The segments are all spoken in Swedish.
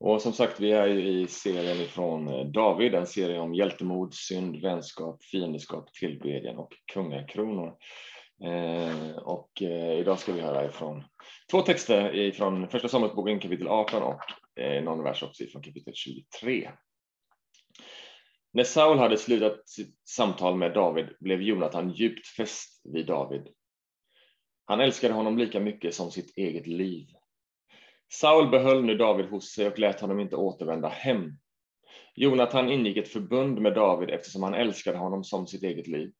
Och som sagt, vi är ju i serien ifrån eh, David, en serie om hjältemod, synd, vänskap, fiendeskap, tillbedjan och kungakronor. Eh, och eh, idag ska vi höra ifrån två texter ifrån Första Samuelsboken kapitel 18 och eh, någon vers också ifrån kapitel 23. När Saul hade slutat sitt samtal med David blev Jonathan djupt fäst vid David. Han älskade honom lika mycket som sitt eget liv. Saul behöll nu David hos sig och lät honom inte återvända hem. Jonathan ingick ett förbund med David eftersom han älskade honom som sitt eget liv.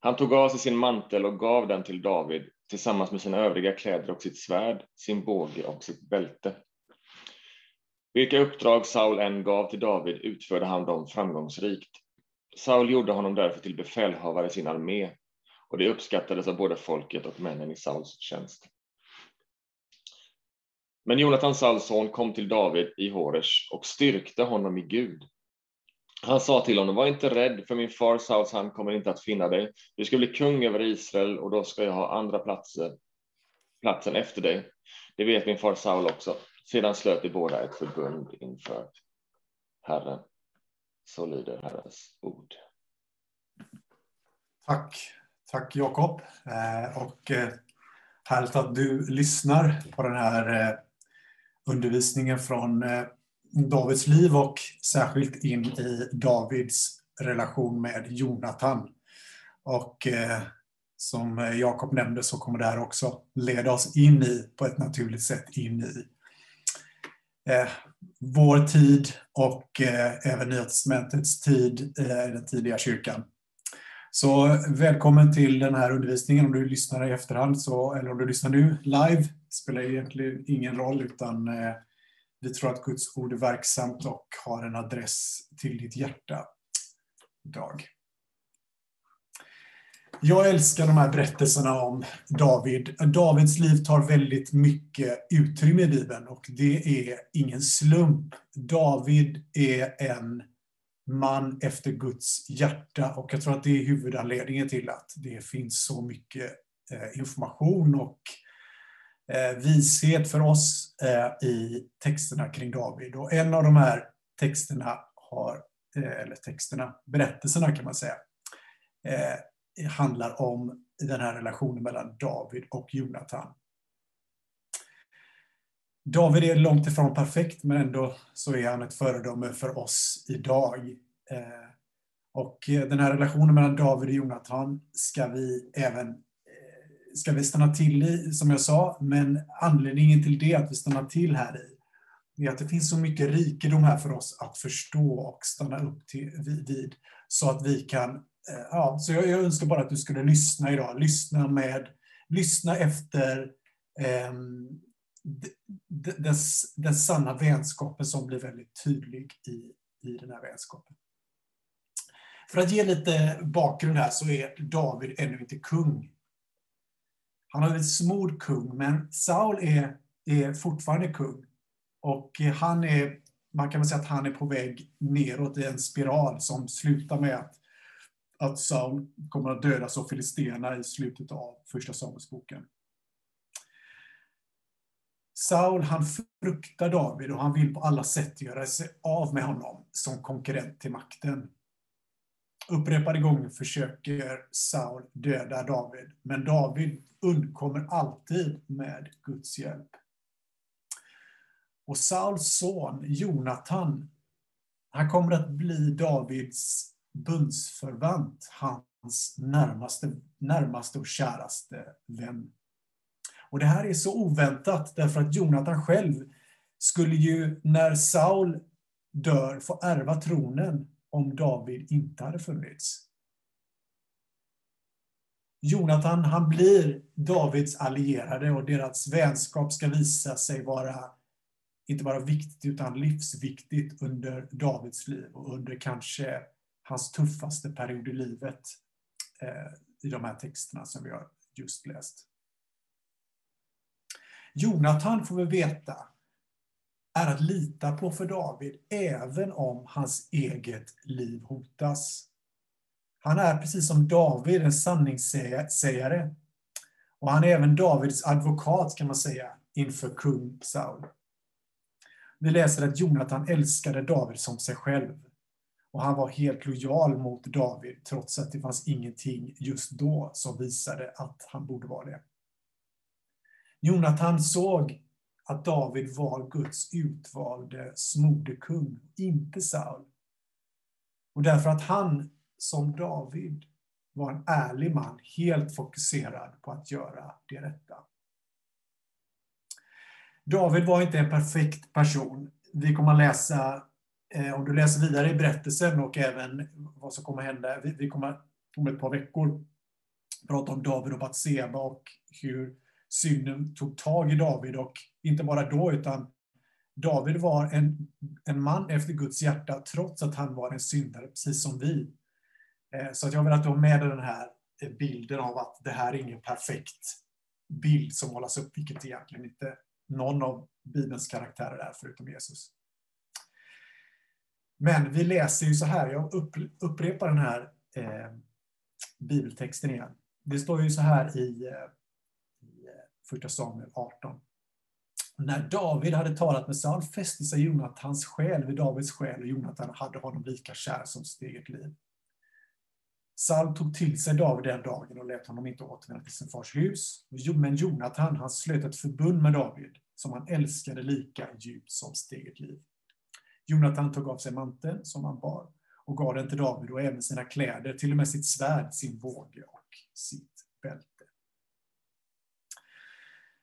Han tog av sig sin mantel och gav den till David tillsammans med sina övriga kläder och sitt svärd, sin båge och sitt bälte. Vilka uppdrag Saul än gav till David utförde han dem framgångsrikt. Saul gjorde honom därför till befälhavare i sin armé och det uppskattades av både folket och männen i Sauls tjänst. Men Jonathan Salson son kom till David i Horesh och styrkte honom i Gud. Han sa till honom, var inte rädd, för min far Sauls hand kommer inte att finna dig. Du ska bli kung över Israel och då ska jag ha andra platser, platsen efter dig. Det vet min far Saul också. Sedan slöt de båda ett förbund inför Herren. Så lyder Herrens ord. Tack, tack Jakob. Eh, och eh, härligt att du lyssnar på den här eh, undervisningen från eh, Davids liv och särskilt in i Davids relation med Jonathan. Och eh, som Jakob nämnde så kommer det här också leda oss in i, på ett naturligt sätt, in i eh, vår tid och eh, även Nya Testamentets tid eh, i den tidiga kyrkan. Så välkommen till den här undervisningen om du lyssnar i efterhand, så, eller om du lyssnar nu live, spelar egentligen ingen roll utan eh, vi tror att Guds ord är verksamt och har en adress till ditt hjärta idag. Jag älskar de här berättelserna om David. Davids liv tar väldigt mycket utrymme i Bibeln och det är ingen slump. David är en man efter Guds hjärta och jag tror att det är huvudanledningen till att det finns så mycket eh, information och eh, Eh, vishet för oss eh, i texterna kring David. Och en av de här texterna har, eh, eller texterna, berättelserna kan man säga, handlar om den här relationen mellan David och Jonathan. David är långt ifrån perfekt, men ändå så är han ett föredöme för oss idag. Och den här relationen mellan David och Jonathan ska vi även ska vi stanna till i, som jag sa, men anledningen till det, att vi stannar till här i, är att det finns så mycket rikedom här för oss att förstå och stanna upp till, vid, så att vi kan eh, ja, så jag, jag önskar bara att du skulle lyssna idag. Lyssna med, lyssna efter eh, den, den sanna vänskapen som blir väldigt tydlig i, i den här vänskapen. För att ge lite bakgrund här så är David ännu inte kung. Han har blivit smord kung, men Saul är, är fortfarande kung. Och eh, han är, man kan väl säga att han är på väg neråt i en spiral som slutar med att att Saul kommer att dödas av filisterna i slutet av första Samuelsboken. Saul han fruktar David och han vill på alla sätt göra sig av med honom som konkurrent till makten. Upprepade gånger försöker Saul döda David, men David undkommer alltid med Guds hjälp. Och Sauls son Jonathan, han kommer att bli Davids bundsförvant, hans närmaste, närmaste och käraste vän. Och det här är så oväntat därför att Jonathan själv skulle ju när Saul dör få ärva tronen om David inte hade funnits. Jonathan han blir Davids allierade och deras vänskap ska visa sig vara inte bara viktigt utan livsviktigt under Davids liv och under kanske hans tuffaste period i livet eh, i de här texterna som vi har just läst. Jonathan får vi veta är att lita på för David även om hans eget liv hotas. Han är precis som David en sanningssägare. Och han är även Davids advokat kan man säga inför kung Saul. Vi läser att Jonathan älskade David som sig själv. Och han var helt lojal mot David trots att det fanns ingenting just då som visade att han borde vara det. Jonathan såg att David var Guds utvalde smordekung, inte Saul. Och därför att han, som David, var en ärlig man, helt fokuserad på att göra det rätta. David var inte en perfekt person. Vi kommer att läsa, eh, om du läser vidare i berättelsen och även vad som kommer att hända, vi, kommer om ett par veckor prata om David och Batseba och hur synden tog tag i David och inte bara då utan David var en, en man efter Guds hjärta trots att han var en syndare, precis som vi. Eh, så att jag vill att du har med dig den här eh, bilden av att det här är ingen perfekt bild som målas upp, vilket egentligen inte någon av Bibelns karaktärer är förutom Jesus. Men vi läser ju så här, jag upprepar den här eh, bibeltexten igen. Det står ju så här i, eh, i eh, första Samuel 18. När David hade talat med Saul fäste sig Jonathans själ vid Davids själ och Jonathan hade honom lika kär som sitt eget liv. Saul tog till sig David den dagen och lät honom inte återvända till sin fars hus. Men Jonathan, han slöt ett förbund med David som han älskade lika djupt som sitt eget liv. Jonathan tog av sig manteln som han bar och gav den till David och även sina kläder, till och med sitt svärd, sin våge och sitt bälte.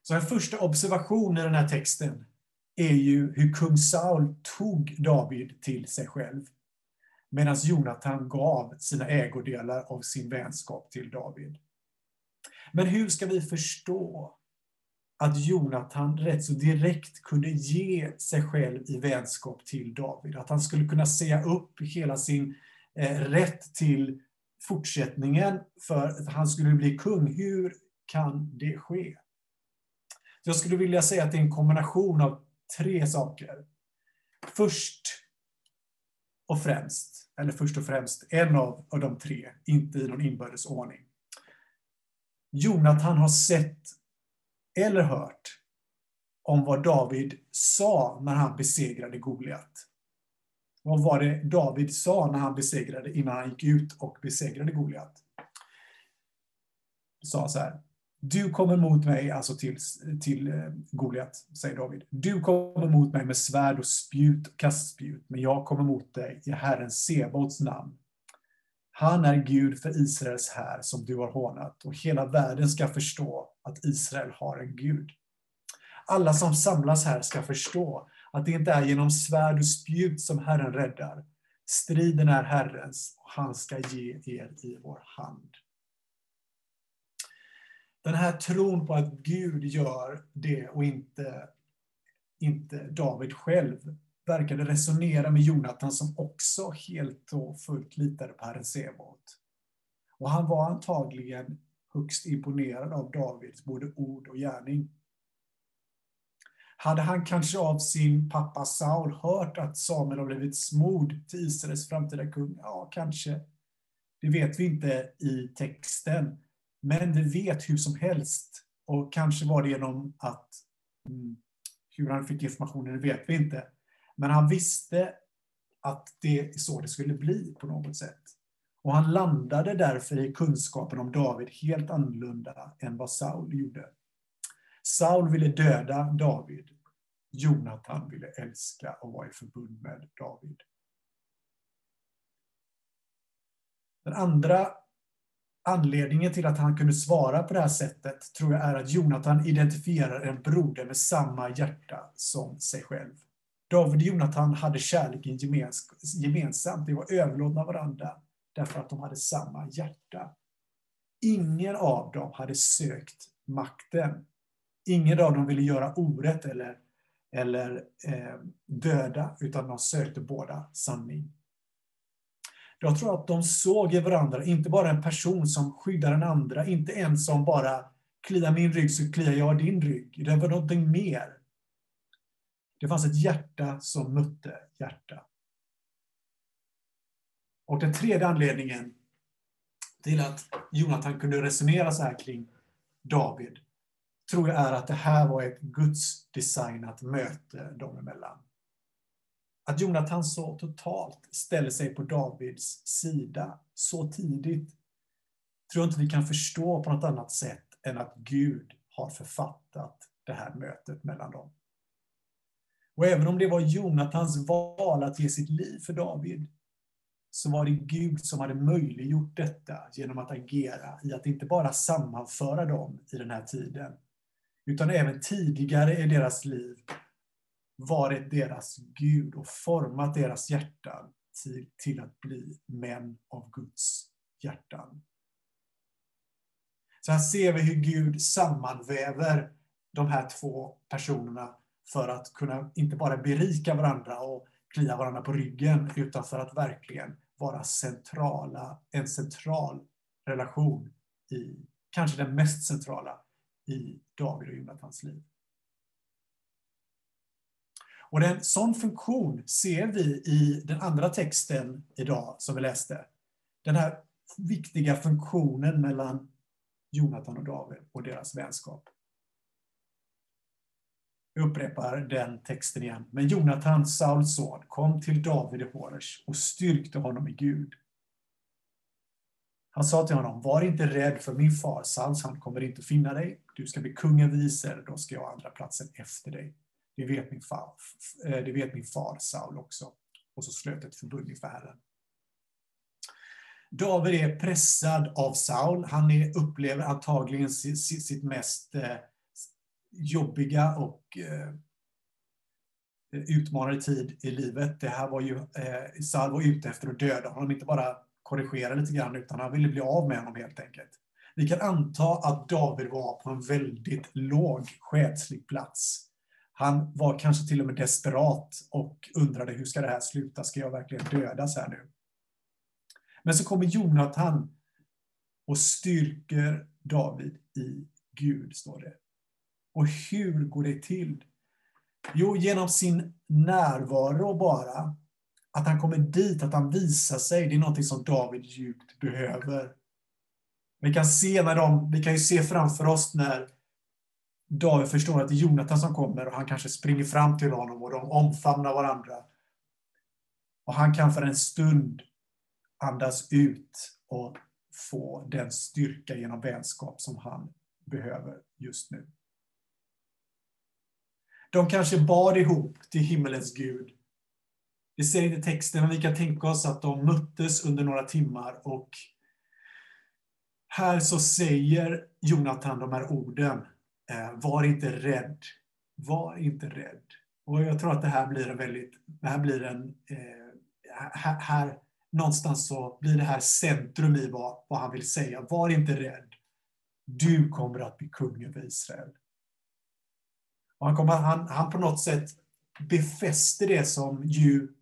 Så en första observation i den här texten är ju hur kung Saul tog David till sig själv medan Jonathan gav sina ägodelar av sin vänskap till David. Men hur ska vi förstå att Jonathan rätt så direkt kunde ge sig själv i vänskap till David? Att han skulle kunna säga upp hela sin eh, rätt till fortsättningen för att han skulle bli kung. Hur kan det ske? Jag skulle vilja säga att det är en kombination av tre saker. Först och främst eller först och främst en av, av de tre, inte i någon inbördes ordning. Jonathan har sett eller hört om vad David sa när han besegrade Goliat. Vad var det David sa när han besegrade, innan han gick ut och besegrade Goliat? sa så här. Du kommer mot mig, alltså till, till eh, Goliat, säger David. Du kommer mot mig med svärd och spjut och kastspjut, men jag kommer mot dig i Herren Sebaots namn. Han är Gud för Israels här som du har hånat, och hela världen ska förstå att Israel har en Gud. Alla som samlas här ska förstå att det inte är genom svärd och spjut som Herren räddar. Striden är Herrens, och han ska ge er i vår hand. Den här tron på att Gud gör det och inte, inte David själv verkade resonera med Jonathan som också helt och fullt litade på Herren Sebaot. Och han var antagligen högst imponerad av Davids både ord och gärning. Hade han kanske av sin pappa Saul hört att Samuel har blivit smord till Israels framtida kung? Ja, kanske. Det vet vi inte i texten. Men vi vet hur som helst, och kanske var det genom att mm, hur han fick informationen, vet vi inte. Men han visste att det är så det skulle bli på något sätt. Och han landade därför i kunskapen om David helt annorlunda än vad Saul gjorde. Saul ville döda David. Jonathan ville älska och vara i förbund med David. Den andra Anledningen till att han kunde svara på det här sättet tror jag är att Jonathan identifierar en broder med samma hjärta som sig själv. David och Jonathan hade kärleken gemensamt, de var överlåtna varandra därför att de hade samma hjärta. Ingen av dem hade sökt makten. Ingen av dem ville göra orätt eller, eller eh, döda, utan de sökte båda sanning. Jag tror att de såg i varandra, inte bara en person som skyddar den andra, inte en som bara kliar min rygg så kliar jag din rygg. Det var någonting mer. Det fanns ett hjärta som mötte hjärta. Och den tredje anledningen till att Jonathan kunde resonera så här kring David tror jag är att det här var ett Guds designat möte dem emellan att Jonathan så totalt ställer sig på Davids sida så tidigt tror jag inte vi kan förstå på något annat sätt än att Gud har författat det här mötet mellan dem. Och även om det var Jonathans val att ge sitt liv för David, så var det Gud som hade möjliggjort detta genom att agera i att inte bara sammanföra dem i den här tiden, utan även tidigare i deras liv varit deras Gud och format deras hjärtan till, till att bli män av Guds hjärtan. Så här ser vi hur Gud sammanväver de här två personerna för att kunna inte bara berika varandra och klia varandra på ryggen, utan för att verkligen vara centrala, en central relation i, kanske den mest centrala, i David och Jonathans liv. Och en sån funktion ser vi i den andra texten idag som vi läste. Den här viktiga funktionen mellan Jonathan och David och deras vänskap. Jag upprepar den texten igen. Men Jonathan, Sauls son, kom till David i Horesh och styrkte honom i Gud. Han sa till honom, var inte rädd för min far Sauls, han kommer inte finna dig. Du ska bli kung över Israel, då ska jag andra platsen efter dig. Det vet min far, eh, det vet min far Saul också. Och så slöt ett förbund inför Herren. David är pressad av Saul. Han är, upplever antagligen sitt, sitt mest eh, jobbiga och eh, utmanande tid i livet. Det här var ju, eh, Saul var ute efter att döda honom, inte bara korrigera lite grann, utan han ville bli av med honom helt enkelt. Vi kan anta att David var på en väldigt låg själslig plats. Han var kanske till och med desperat och undrade hur ska det här sluta? Ska jag verkligen dödas här nu? Men så kommer Jonathan och styrker David i Gud, står det. Och hur går det till? Jo, genom sin närvaro bara. Att han kommer dit, att han visar sig, det är någonting som David djupt behöver. Vi kan, se när de, vi kan ju se framför oss när David förstår att det är Jonathan som kommer och han kanske springer fram till honom och de omfamnar varandra. Och han kan för en stund andas ut och få den styrka genom vänskap som han behöver just nu. De kanske bad ihop till himmelens Gud. Det säger inte texten, men vi kan tänka oss att de möttes under några timmar och här så säger Jonathan de här orden. Eh, var inte rädd. Var inte rädd. Och jag tror att det här blir en väldigt, det här blir en, eh, här, här, någonstans så blir det här centrum i vad, vad han vill säga. Var inte rädd. Du kommer att bli kung över Israel. Och han, kommer, han, han på något sätt befäster det som ju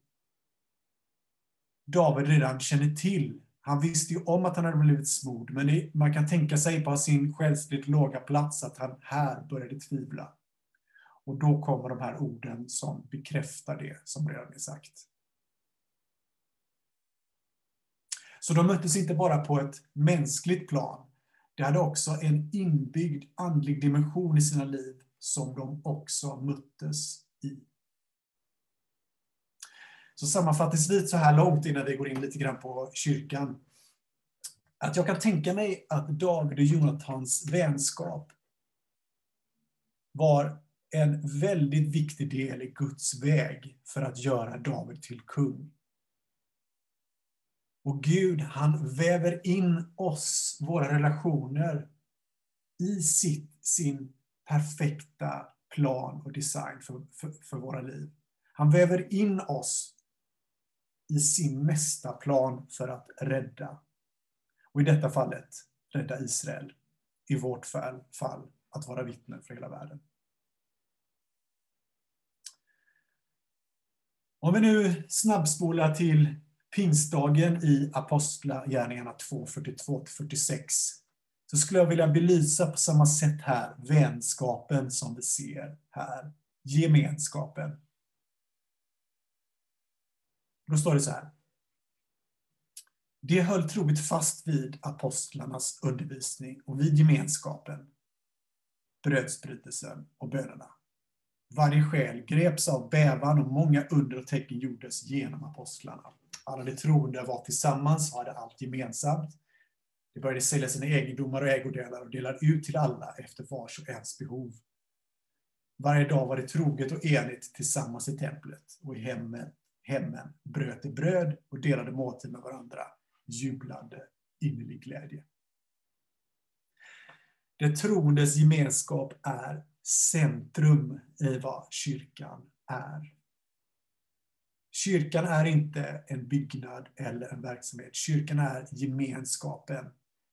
David redan känner till. Han visste ju om att han hade blivit smord, men det, man kan tänka sig på sin själsligt låga plats att han här började tvivla. Och då kommer de här orden som bekräftar det som redan är sagt. Så de möttes inte bara på ett mänskligt plan. De hade också en inbyggd andlig dimension i sina liv som de också möttes i. Så sammanfattningsvis så här långt innan vi går in lite grann på kyrkan. Att jag kan tänka mig att David och Jonathans vänskap var en väldigt viktig del i Guds väg för att göra David till kung. Och Gud, han väver in oss, våra relationer, i sitt, sin perfekta plan och design för, för, för våra liv. Han väver in oss i sin mästarplan plan för att rädda. Och i detta fallet rädda Israel. I vårt fall att vara vittnen för hela världen. Om vi nu snabbspolar till pingstdagen i Apostlagärningarna 2, 42-46 så skulle jag vilja belysa på samma sätt här vänskapen som vi ser här. Gemenskapen. Då står det så här. Det höll troligt fast vid apostlarnas undervisning och vid gemenskapen, brödsbrytelsen och bönerna. Varje själ greps av bävan och många under och tecken gjordes genom apostlarna. Alla de troende var tillsammans och hade allt gemensamt. De började sälja sina egendomar och ägodelar och delade ut till alla efter vars och ens behov. Varje dag var det troget och enigt tillsammans i templet och i hemmen, hemmen bröt i bröd och delade måltid med varandra, jublande innerlig glädje. Det troendes gemenskap är centrum i vad kyrkan är. Kyrkan är inte en byggnad eller en verksamhet. Kyrkan är gemenskapen.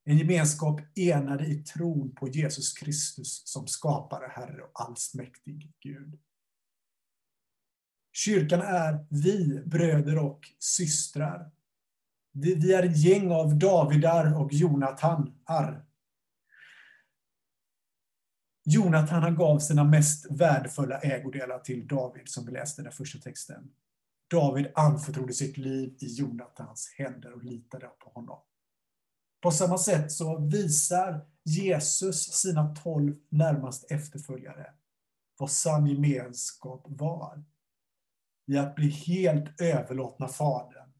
En gemenskap enade i tron på Jesus Kristus som skapare, Herre och allsmäktig Gud. Kyrkan är vi, bröder och systrar. Vi är ett gäng av Davidar och Jonatanar. Jonatan han gav sina mest värdefulla ägodelar till David, som vi läste i den första texten. David anförtrodde sitt liv i Jonatans händer och litade på honom. På samma sätt så visar Jesus sina tolv närmast efterföljare vad sann gemenskap var. I att bli helt överlåtna Fadern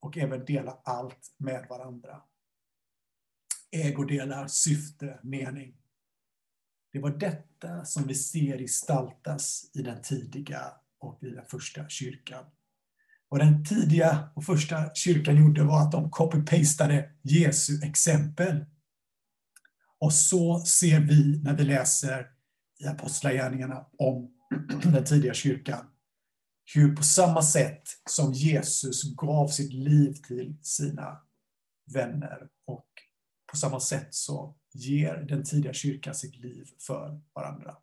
och även dela allt med varandra. Ägodelar, syfte, mening. Det var detta som vi ser gestaltas i den tidiga och i den första kyrkan. Vad den tidiga och första kyrkan gjorde var att de copy-pastade Jesu exempel. Och så ser vi när vi läser i Apostlagärningarna om den tidiga kyrkan. Hur på samma sätt som Jesus gav sitt liv till sina vänner och på samma sätt så ger den tidiga kyrkan sitt liv för varandra.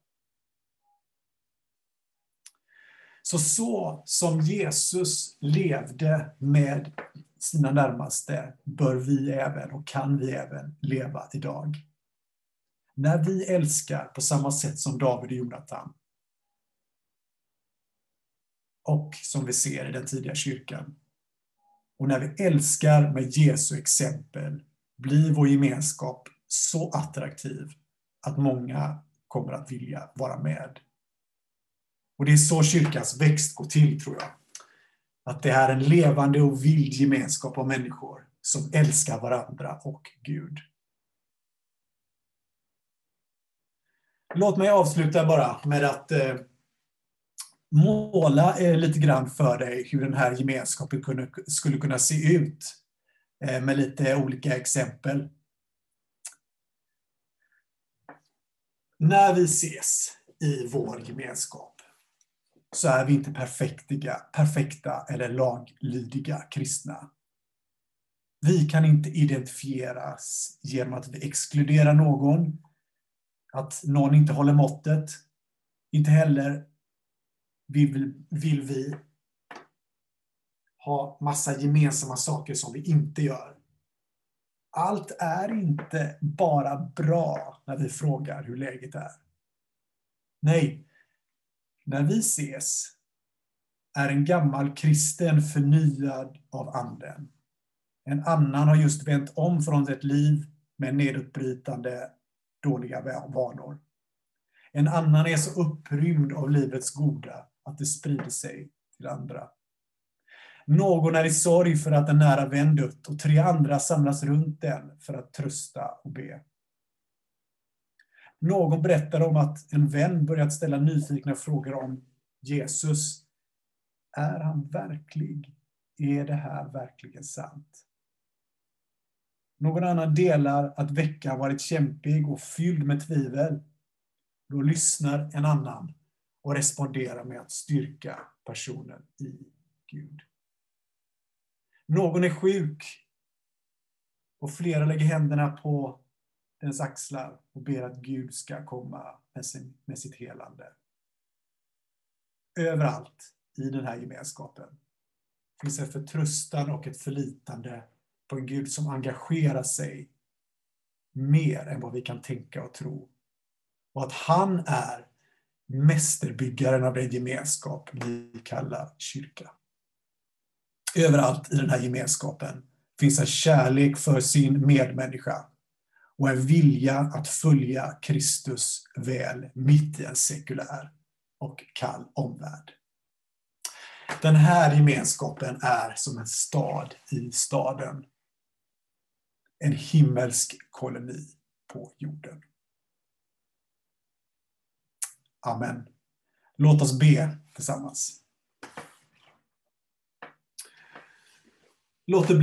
Så så som Jesus levde med sina närmaste bör vi även och kan vi även leva idag. När vi älskar på samma sätt som David och Jonathan och som vi ser i den tidiga kyrkan. Och när vi älskar med Jesu exempel blir vår gemenskap så attraktiv att många kommer att vilja vara med. Och det är så kyrkans växt går till, tror jag. Att det är en levande och vild gemenskap av människor som älskar varandra och Gud. Låt mig avsluta bara med att eh, måla eh, lite grann för dig hur den här gemenskapen kunde, skulle kunna se ut eh, med lite olika exempel. När vi ses i vår gemenskap så är vi inte perfektiga, perfekta eller laglydiga kristna. Vi kan inte identifieras genom att vi exkluderar någon, att någon inte håller måttet. Inte heller vill, vill vi ha massa gemensamma saker som vi inte gör. Allt är inte bara bra när vi frågar hur läget är. Nej, när vi ses är en gammal kristen förnyad av anden. En annan har just vänt om från ett liv med nedbrytande dåliga vanor. En annan är så upprymd av livets goda att det sprider sig till andra. Någon är i sorg för att en nära vän dött och tre andra samlas runt den för att trösta och be. Någon berättar om att en vän börjat ställa nyfikna frågor om Jesus. Är han verklig? Är det här verkligen sant? Någon annan delar att veckan varit kämpig och fylld med tvivel. Då lyssnar en annan och respondera med att styrka personen i Gud. Någon är sjuk och flera lägger händerna på dens axlar och ber att Gud ska komma med, sin, med sitt helande. Överallt i den här gemenskapen finns en förtröstan och ett förlitande på en Gud som engagerar sig mer än vad vi kan tänka och tro. Och att han är mästerbyggaren av den gemenskap vi kallar kyrka. Överallt i den här gemenskapen finns en kärlek för sin medmänniska och en vilja att följa Kristus väl mitt i en sekulär och kall omvärld. Den här gemenskapen är som en stad i staden. En himmelsk koloni på jorden. Amen. Låt oss be tillsammans. Låt det